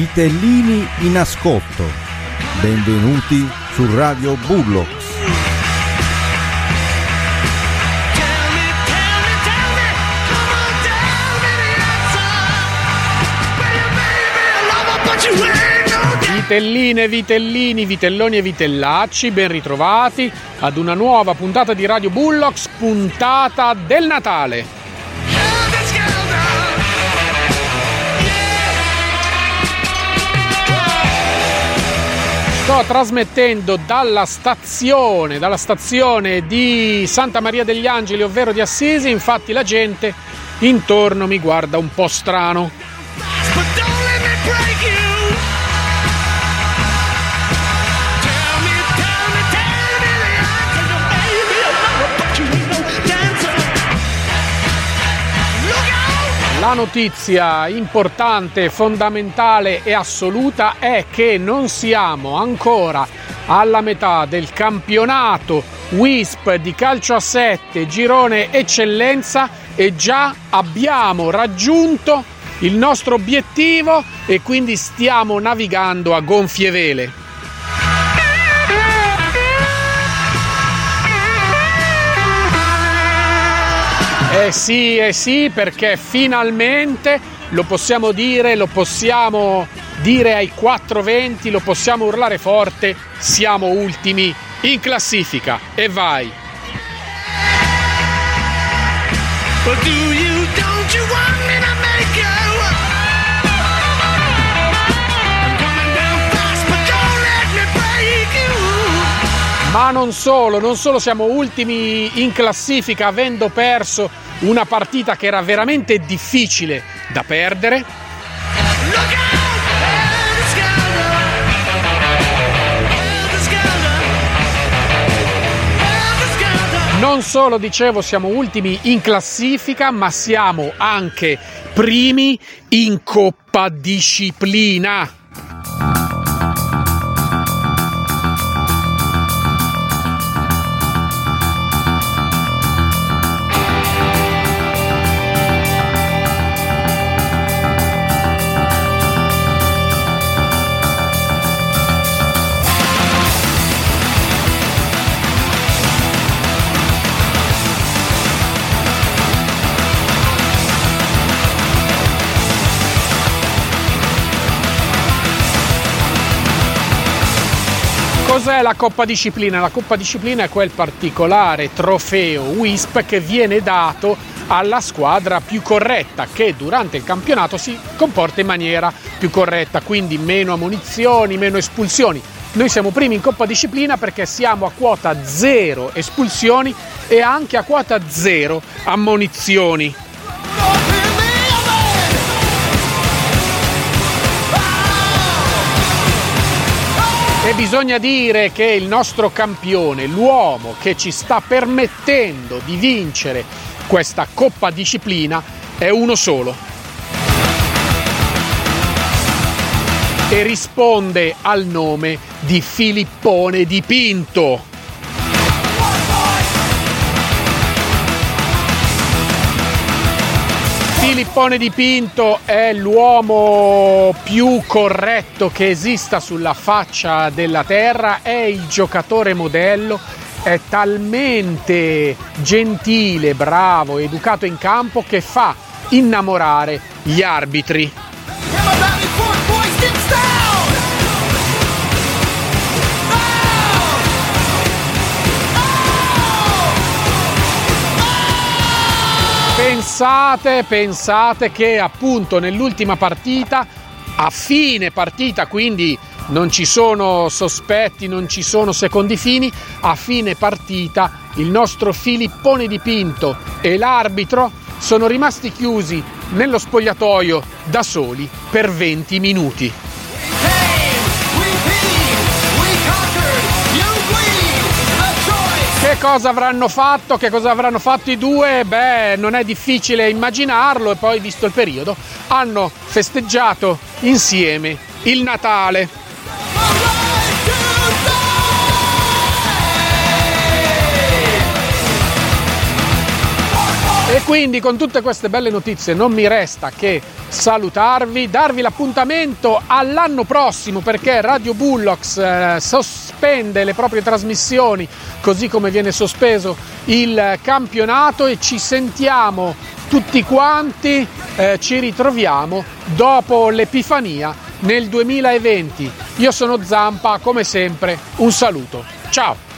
Vitellini in ascolto. Benvenuti su Radio Bullock. Vitelline, vitellini, vitelloni e vitellacci, ben ritrovati ad una nuova puntata di Radio Bullocks, puntata del Natale. Trasmettendo dalla stazione, dalla stazione di Santa Maria degli Angeli, ovvero di Assisi, infatti la gente intorno mi guarda un po' strano. La notizia importante, fondamentale e assoluta è che non siamo ancora alla metà del campionato WISP di calcio a 7 girone eccellenza e già abbiamo raggiunto il nostro obiettivo e quindi stiamo navigando a gonfie vele. Eh sì, eh sì, perché finalmente lo possiamo dire, lo possiamo dire ai 420, lo possiamo urlare forte, siamo ultimi in classifica e vai. Ma non solo, non solo siamo ultimi in classifica avendo perso una partita che era veramente difficile da perdere. Non solo, dicevo, siamo ultimi in classifica, ma siamo anche primi in Coppa Disciplina. Cos'è la Coppa Disciplina? La Coppa Disciplina è quel particolare trofeo WISP che viene dato alla squadra più corretta che durante il campionato si comporta in maniera più corretta, quindi meno ammonizioni, meno espulsioni. Noi siamo primi in Coppa Disciplina perché siamo a quota zero espulsioni e anche a quota zero ammonizioni. E bisogna dire che il nostro campione, l'uomo che ci sta permettendo di vincere questa Coppa Disciplina, è uno solo. E risponde al nome di Filippone di Pinto. Filippone di Pinto è l'uomo più corretto che esista sulla faccia della terra, è il giocatore modello, è talmente gentile, bravo, educato in campo che fa innamorare gli arbitri. Pensate, pensate che appunto nell'ultima partita, a fine partita, quindi non ci sono sospetti, non ci sono secondi fini, a fine partita il nostro Filippone di Pinto e l'arbitro sono rimasti chiusi nello spogliatoio da soli per 20 minuti. Cosa avranno fatto? Che cosa avranno fatto i due? Beh, non è difficile immaginarlo e poi, visto il periodo, hanno festeggiato insieme il Natale. E quindi con tutte queste belle notizie non mi resta che salutarvi, darvi l'appuntamento all'anno prossimo perché Radio Bullocks eh, sospende le proprie trasmissioni così come viene sospeso il campionato e ci sentiamo tutti quanti, eh, ci ritroviamo dopo l'Epifania nel 2020. Io sono Zampa, come sempre un saluto. Ciao!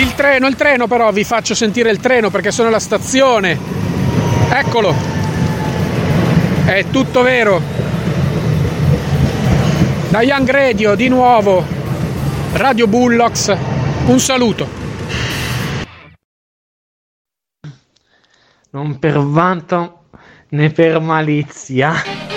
Il treno, il treno però, vi faccio sentire il treno perché sono alla stazione. Eccolo. È tutto vero. Da Young Radio di nuovo, Radio Bullocks, un saluto. Non per vanto né per malizia.